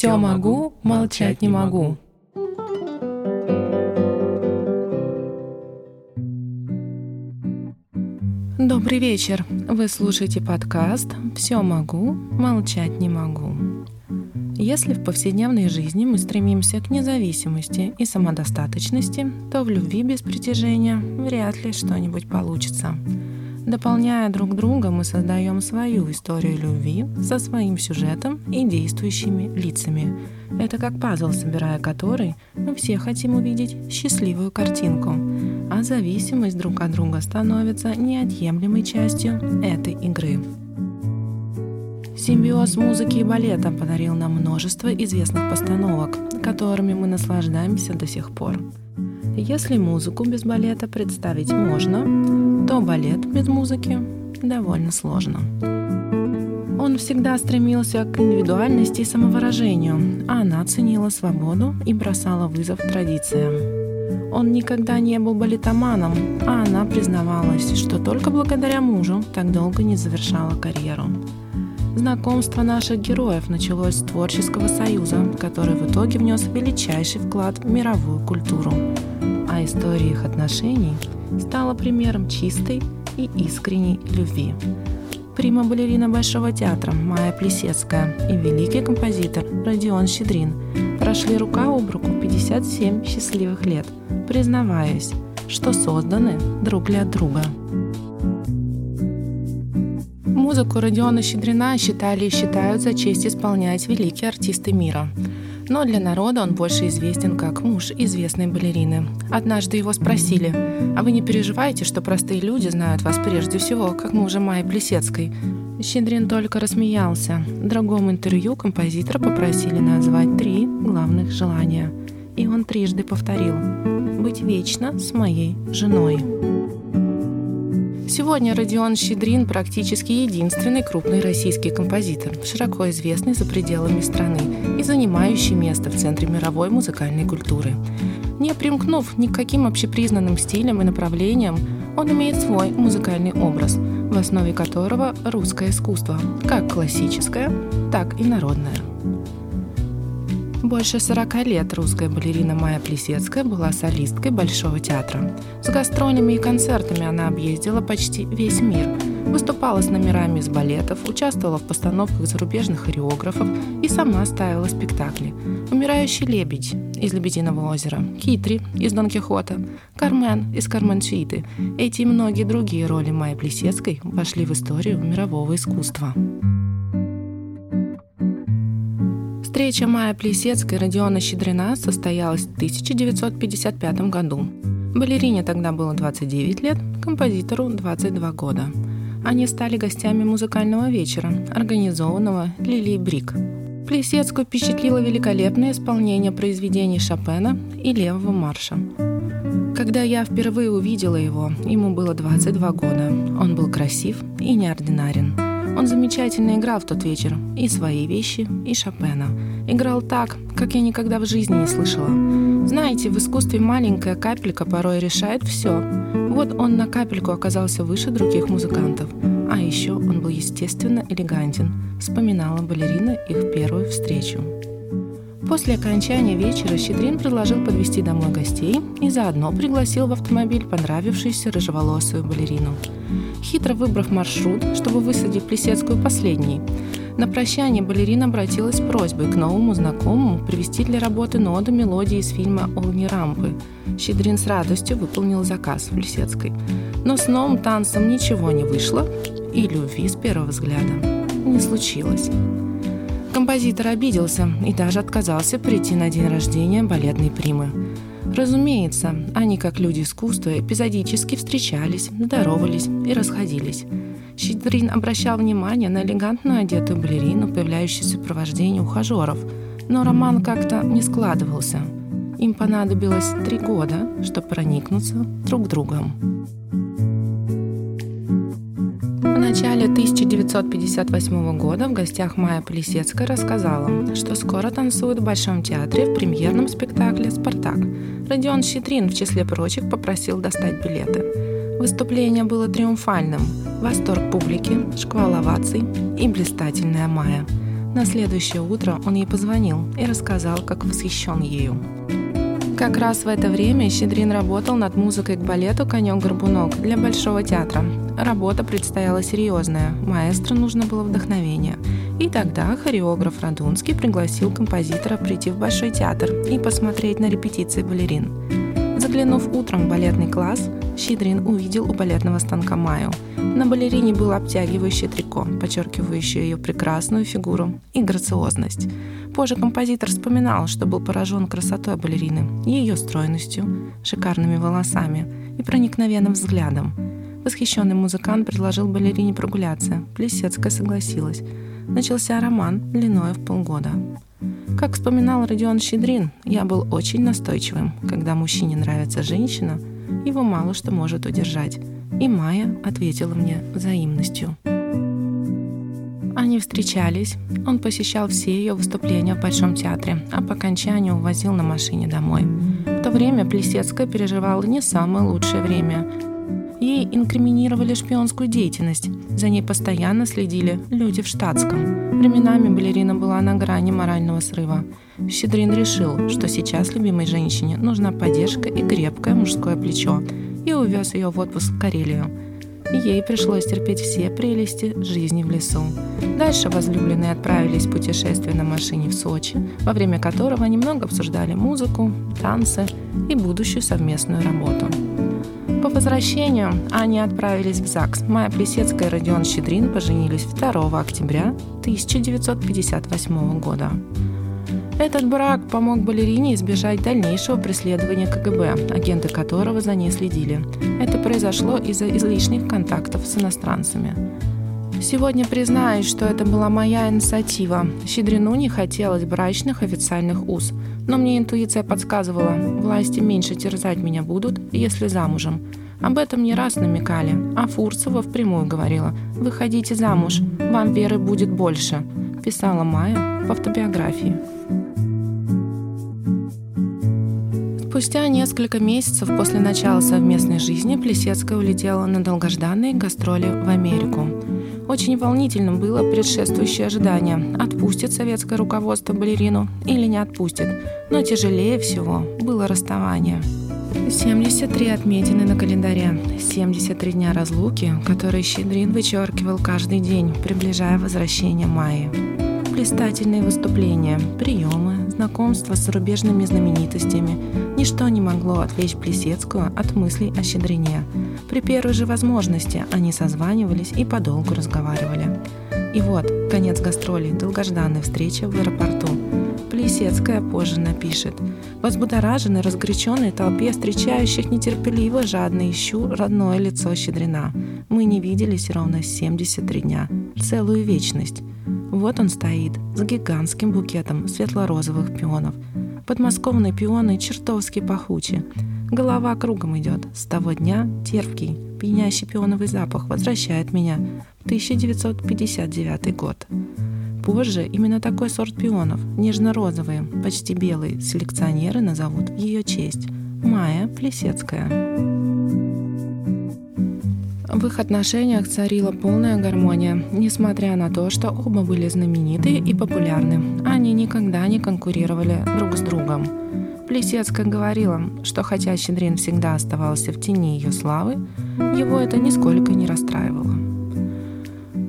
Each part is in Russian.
Все могу, молчать не могу. Добрый вечер. Вы слушаете подкаст «Все могу, молчать не могу». Если в повседневной жизни мы стремимся к независимости и самодостаточности, то в любви без притяжения вряд ли что-нибудь получится. Дополняя друг друга, мы создаем свою историю любви со своим сюжетом и действующими лицами. Это как пазл, собирая который, мы все хотим увидеть счастливую картинку, а зависимость друг от друга становится неотъемлемой частью этой игры. Симбиоз музыки и балета подарил нам множество известных постановок, которыми мы наслаждаемся до сих пор. Если музыку без балета представить можно, то балет без музыки довольно сложно. Он всегда стремился к индивидуальности и самовыражению, а она ценила свободу и бросала вызов традициям. Он никогда не был балетоманом, а она признавалась, что только благодаря мужу так долго не завершала карьеру. Знакомство наших героев началось с творческого союза, который в итоге внес величайший вклад в мировую культуру. А история их отношений стала примером чистой и искренней любви. Прима-балерина Большого театра Майя Плесецкая и великий композитор Родион Щедрин прошли рука об руку 57 счастливых лет, признаваясь, что созданы друг для друга. Музыку Родиона Щедрина считали и считают за честь исполнять великие артисты мира. Но для народа он больше известен как муж известной балерины. Однажды его спросили, «А вы не переживаете, что простые люди знают вас прежде всего, как мужа Майи Плесецкой?» Щедрин только рассмеялся. В другом интервью композитора попросили назвать три главных желания. И он трижды повторил «Быть вечно с моей женой». Сегодня Родион Щедрин практически единственный крупный российский композитор, широко известный за пределами страны и занимающий место в центре мировой музыкальной культуры. Не примкнув ни к каким общепризнанным стилям и направлениям, он имеет свой музыкальный образ, в основе которого русское искусство, как классическое, так и народное. Больше 40 лет русская балерина Майя Плесецкая была солисткой Большого театра. С гастролями и концертами она объездила почти весь мир. Выступала с номерами из балетов, участвовала в постановках зарубежных хореографов и сама ставила спектакли. «Умирающий лебедь» из «Лебединого озера», «Китри» из «Дон Кихота», «Кармен» из «Карменчиты». Эти и многие другие роли Майи Плесецкой вошли в историю мирового искусства. Встреча Майя Плесецкой и Родиона Щедрина состоялась в 1955 году. Балерине тогда было 29 лет, композитору 22 года. Они стали гостями музыкального вечера, организованного Лили Брик. Плесецкую впечатлило великолепное исполнение произведений Шопена и Левого марша. Когда я впервые увидела его, ему было 22 года. Он был красив и неординарен. Он замечательно играл в тот вечер и свои вещи, и Шопена. Играл так, как я никогда в жизни не слышала. Знаете, в искусстве маленькая капелька порой решает все. Вот он на капельку оказался выше других музыкантов. А еще он был естественно элегантен, вспоминала балерина их первую встречу. После окончания вечера Щедрин предложил подвести домой гостей и заодно пригласил в автомобиль понравившуюся рыжеволосую балерину. Хитро выбрав маршрут, чтобы высадить Плесецкую последней, на прощание балерина обратилась с просьбой к новому знакомому привести для работы ноду мелодии из фильма «Огни рампы». Щедрин с радостью выполнил заказ в Плесецкой. Но с новым танцем ничего не вышло, и любви с первого взгляда не случилось. Композитор обиделся и даже отказался прийти на день рождения балетной примы. Разумеется, они, как люди искусства, эпизодически встречались, здоровались и расходились. Щедрин обращал внимание на элегантно одетую балерину, появляющуюся в сопровождении ухажеров, но роман как-то не складывался. Им понадобилось три года, чтобы проникнуться друг другом. Начале 1958 года в гостях Майя Полисецкая рассказала, что скоро танцует в Большом театре в премьерном спектакле «Спартак». Родион Щедрин, в числе прочих, попросил достать билеты. Выступление было триумфальным. Восторг публики, шквал оваций и блистательная Майя. На следующее утро он ей позвонил и рассказал, как восхищен ею. Как раз в это время Щедрин работал над музыкой к балету «Конек-горбунок» для Большого театра. Работа предстояла серьезная, маэстро нужно было вдохновение. И тогда хореограф Радунский пригласил композитора прийти в Большой театр и посмотреть на репетиции балерин. Заглянув утром в балетный класс, Щедрин увидел у балетного станка Майю. На балерине было обтягивающее трико, подчеркивающее ее прекрасную фигуру и грациозность. Позже композитор вспоминал, что был поражен красотой балерины, ее стройностью, шикарными волосами и проникновенным взглядом. Восхищенный музыкант предложил балерине прогуляться. Плесецкая согласилась. Начался роман длиной в полгода. Как вспоминал Родион Щедрин, я был очень настойчивым. Когда мужчине нравится женщина, его мало что может удержать. И Майя ответила мне взаимностью. Они встречались, он посещал все ее выступления в Большом театре, а по окончанию увозил на машине домой. В то время Плесецкая переживала не самое лучшее время. Ей инкриминировали шпионскую деятельность. За ней постоянно следили люди в штатском. Временами балерина была на грани морального срыва. Щедрин решил, что сейчас любимой женщине нужна поддержка и крепкое мужское плечо, и увез ее в отпуск в Карелию – ей пришлось терпеть все прелести жизни в лесу. Дальше возлюбленные отправились в путешествие на машине в Сочи, во время которого немного обсуждали музыку, танцы и будущую совместную работу. По возвращению они отправились в ЗАГС. Майя Плесецкая и Родион Щедрин поженились 2 октября 1958 года. Этот брак помог балерине избежать дальнейшего преследования КГБ, агенты которого за ней следили. Это произошло из-за излишних контактов с иностранцами. Сегодня признаюсь, что это была моя инициатива. Щедрину не хотелось брачных официальных уз. Но мне интуиция подсказывала, власти меньше терзать меня будут, если замужем. Об этом не раз намекали, а Фурцева впрямую говорила «Выходите замуж, вам веры будет больше», писала Майя в автобиографии. Спустя несколько месяцев после начала совместной жизни Плесецкая улетела на долгожданные гастроли в Америку. Очень волнительным было предшествующее ожидание, отпустит советское руководство балерину или не отпустит. Но тяжелее всего было расставание. 73 отметины на календаре, 73 дня разлуки, которые Щедрин вычеркивал каждый день, приближая возвращение Майи. Блистательные выступления, приемы, знакомства с зарубежными знаменитостями, ничто не могло отвлечь Плесецкую от мыслей о щедрине. При первой же возможности они созванивались и подолгу разговаривали. И вот, конец гастролей, долгожданная встреча в аэропорту. Плесецкая позже напишет. Возбудораженный, разгоряченной толпе встречающих нетерпеливо, жадно ищу родное лицо Щедрина. Мы не виделись ровно 73 дня, целую вечность. Вот он стоит, с гигантским букетом светло-розовых пионов. Подмосковные пионы чертовски пахучи. Голова кругом идет. С того дня терпкий, пьянящий пионовый запах возвращает меня в 1959 год. Позже именно такой сорт пионов, нежно-розовые, почти белые, селекционеры назовут в ее честь – Майя Плесецкая. В их отношениях царила полная гармония, несмотря на то, что оба были знамениты и популярны. Они никогда не конкурировали друг с другом. Плесецкая говорила, что хотя Щедрин всегда оставался в тени ее славы, его это нисколько не расстраивало.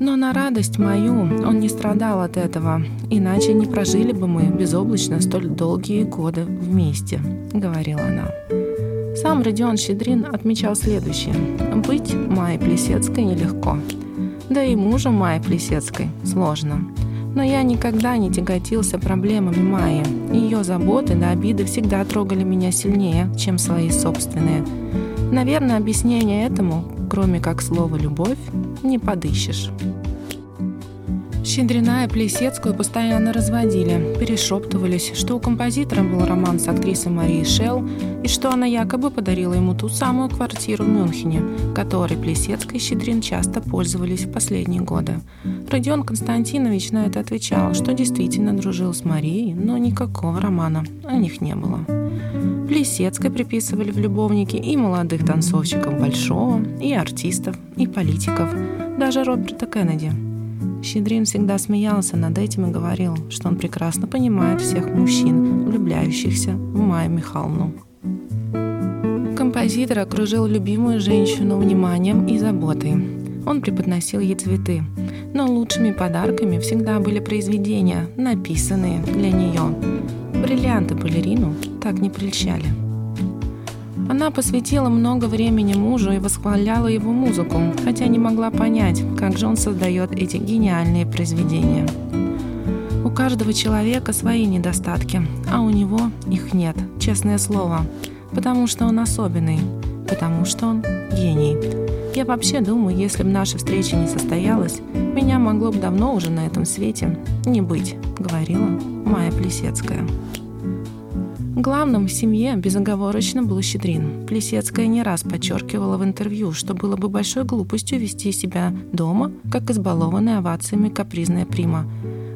Но на радость мою он не страдал от этого, иначе не прожили бы мы безоблачно столь долгие годы вместе, говорила она. Сам Родион Щедрин отмечал следующее. Быть Майей Плесецкой нелегко. Да и мужем Майи Плесецкой сложно. Но я никогда не тяготился проблемами Майи. Ее заботы до обиды всегда трогали меня сильнее, чем свои собственные. Наверное, объяснение этому, кроме как слова «любовь», не подыщешь. Щедрина и Плесецкую постоянно разводили, перешептывались, что у композитора был роман с актрисой Марией Шелл и что она якобы подарила ему ту самую квартиру в Мюнхене, которой Плесецкая и Щедрин часто пользовались в последние годы. Родион Константинович на это отвечал, что действительно дружил с Марией, но никакого романа у них не было. Плесецкой приписывали в любовники и молодых танцовщиков Большого, и артистов, и политиков, даже Роберта Кеннеди – Щедрин всегда смеялся над этим и говорил, что он прекрасно понимает всех мужчин, влюбляющихся в Майю Михайловну. Композитор окружил любимую женщину вниманием и заботой. Он преподносил ей цветы, но лучшими подарками всегда были произведения, написанные для нее. Бриллианты балерину так не прельщали. Она посвятила много времени мужу и восхваляла его музыку, хотя не могла понять, как же он создает эти гениальные произведения. У каждого человека свои недостатки, а у него их нет, честное слово, потому что он особенный, потому что он гений. Я вообще думаю, если бы наша встреча не состоялась, меня могло бы давно уже на этом свете не быть, говорила Майя Плесецкая. Главным в семье безоговорочно был Щедрин. Плесецкая не раз подчеркивала в интервью, что было бы большой глупостью вести себя дома, как избалованная овациями капризная прима.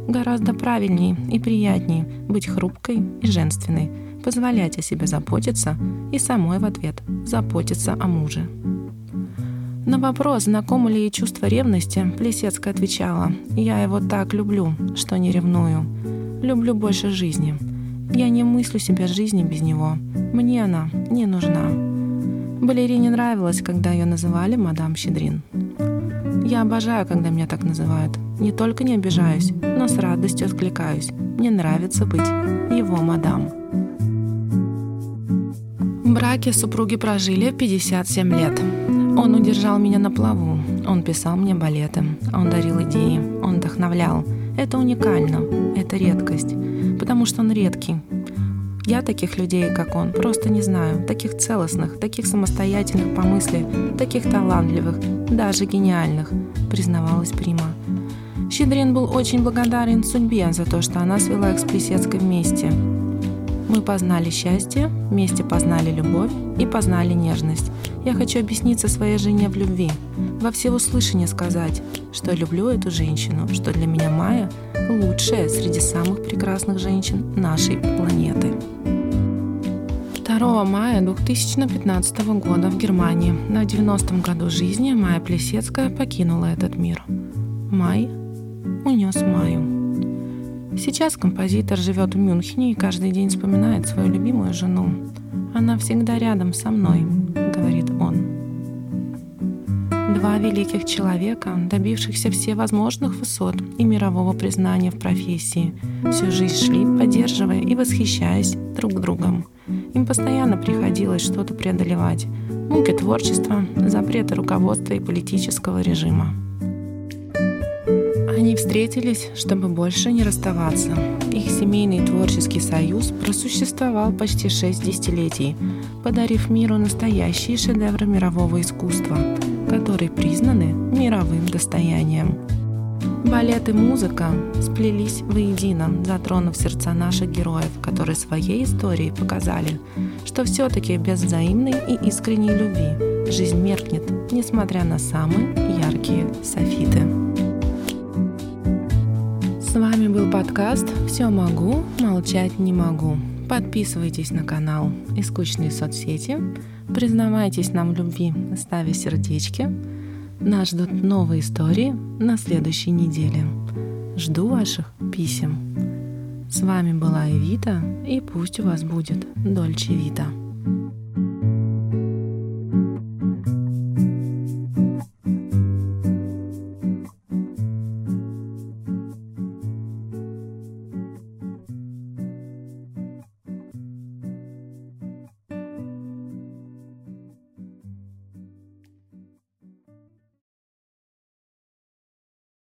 Гораздо правильнее и приятнее быть хрупкой и женственной, позволять о себе заботиться и самой в ответ заботиться о муже. На вопрос, знакомо ли ей чувство ревности, Плесецкая отвечала, «Я его так люблю, что не ревную. Люблю больше жизни. Я не мыслю себя жизни без него. Мне она не нужна. Балерине нравилось, когда ее называли мадам Щедрин. Я обожаю, когда меня так называют. Не только не обижаюсь, но с радостью откликаюсь. Мне нравится быть его мадам. В браке супруги прожили 57 лет. Он удержал меня на плаву, он писал мне балеты, он дарил идеи, он вдохновлял. Это уникально, это редкость потому что он редкий. Я таких людей, как он, просто не знаю. Таких целостных, таких самостоятельных по мысли, таких талантливых, даже гениальных, признавалась Прима. Щедрин был очень благодарен судьбе за то, что она свела их с Плесецкой вместе. Мы познали счастье, вместе познали любовь и познали нежность. Я хочу объясниться своей жене в любви, во всеуслышание сказать, что люблю эту женщину, что для меня Майя лучшая среди самых прекрасных женщин нашей планеты. 2 мая 2015 года в Германии на 90-м году жизни Майя Плесецкая покинула этот мир. Май унес Майю. Сейчас композитор живет в Мюнхене и каждый день вспоминает свою любимую жену. Она всегда рядом со мной, говорит он. Два великих человека, добившихся всевозможных высот и мирового признания в профессии, всю жизнь шли, поддерживая и восхищаясь друг другом. Им постоянно приходилось что-то преодолевать. Муки творчества, запреты руководства и политического режима. Они встретились, чтобы больше не расставаться. Их семейный творческий союз просуществовал почти шесть десятилетий, подарив миру настоящие шедевры мирового искусства, которые признаны мировым достоянием. Балет и музыка сплелись воедино, затронув сердца наших героев, которые своей историей показали, что все-таки без взаимной и искренней любви жизнь меркнет, несмотря на самые яркие софиты. Был подкаст «Все могу, молчать не могу». Подписывайтесь на канал и скучные соцсети, признавайтесь нам в любви, ставя сердечки. Нас ждут новые истории на следующей неделе. Жду ваших писем. С вами была Эвита, и пусть у вас будет Дольче Вита.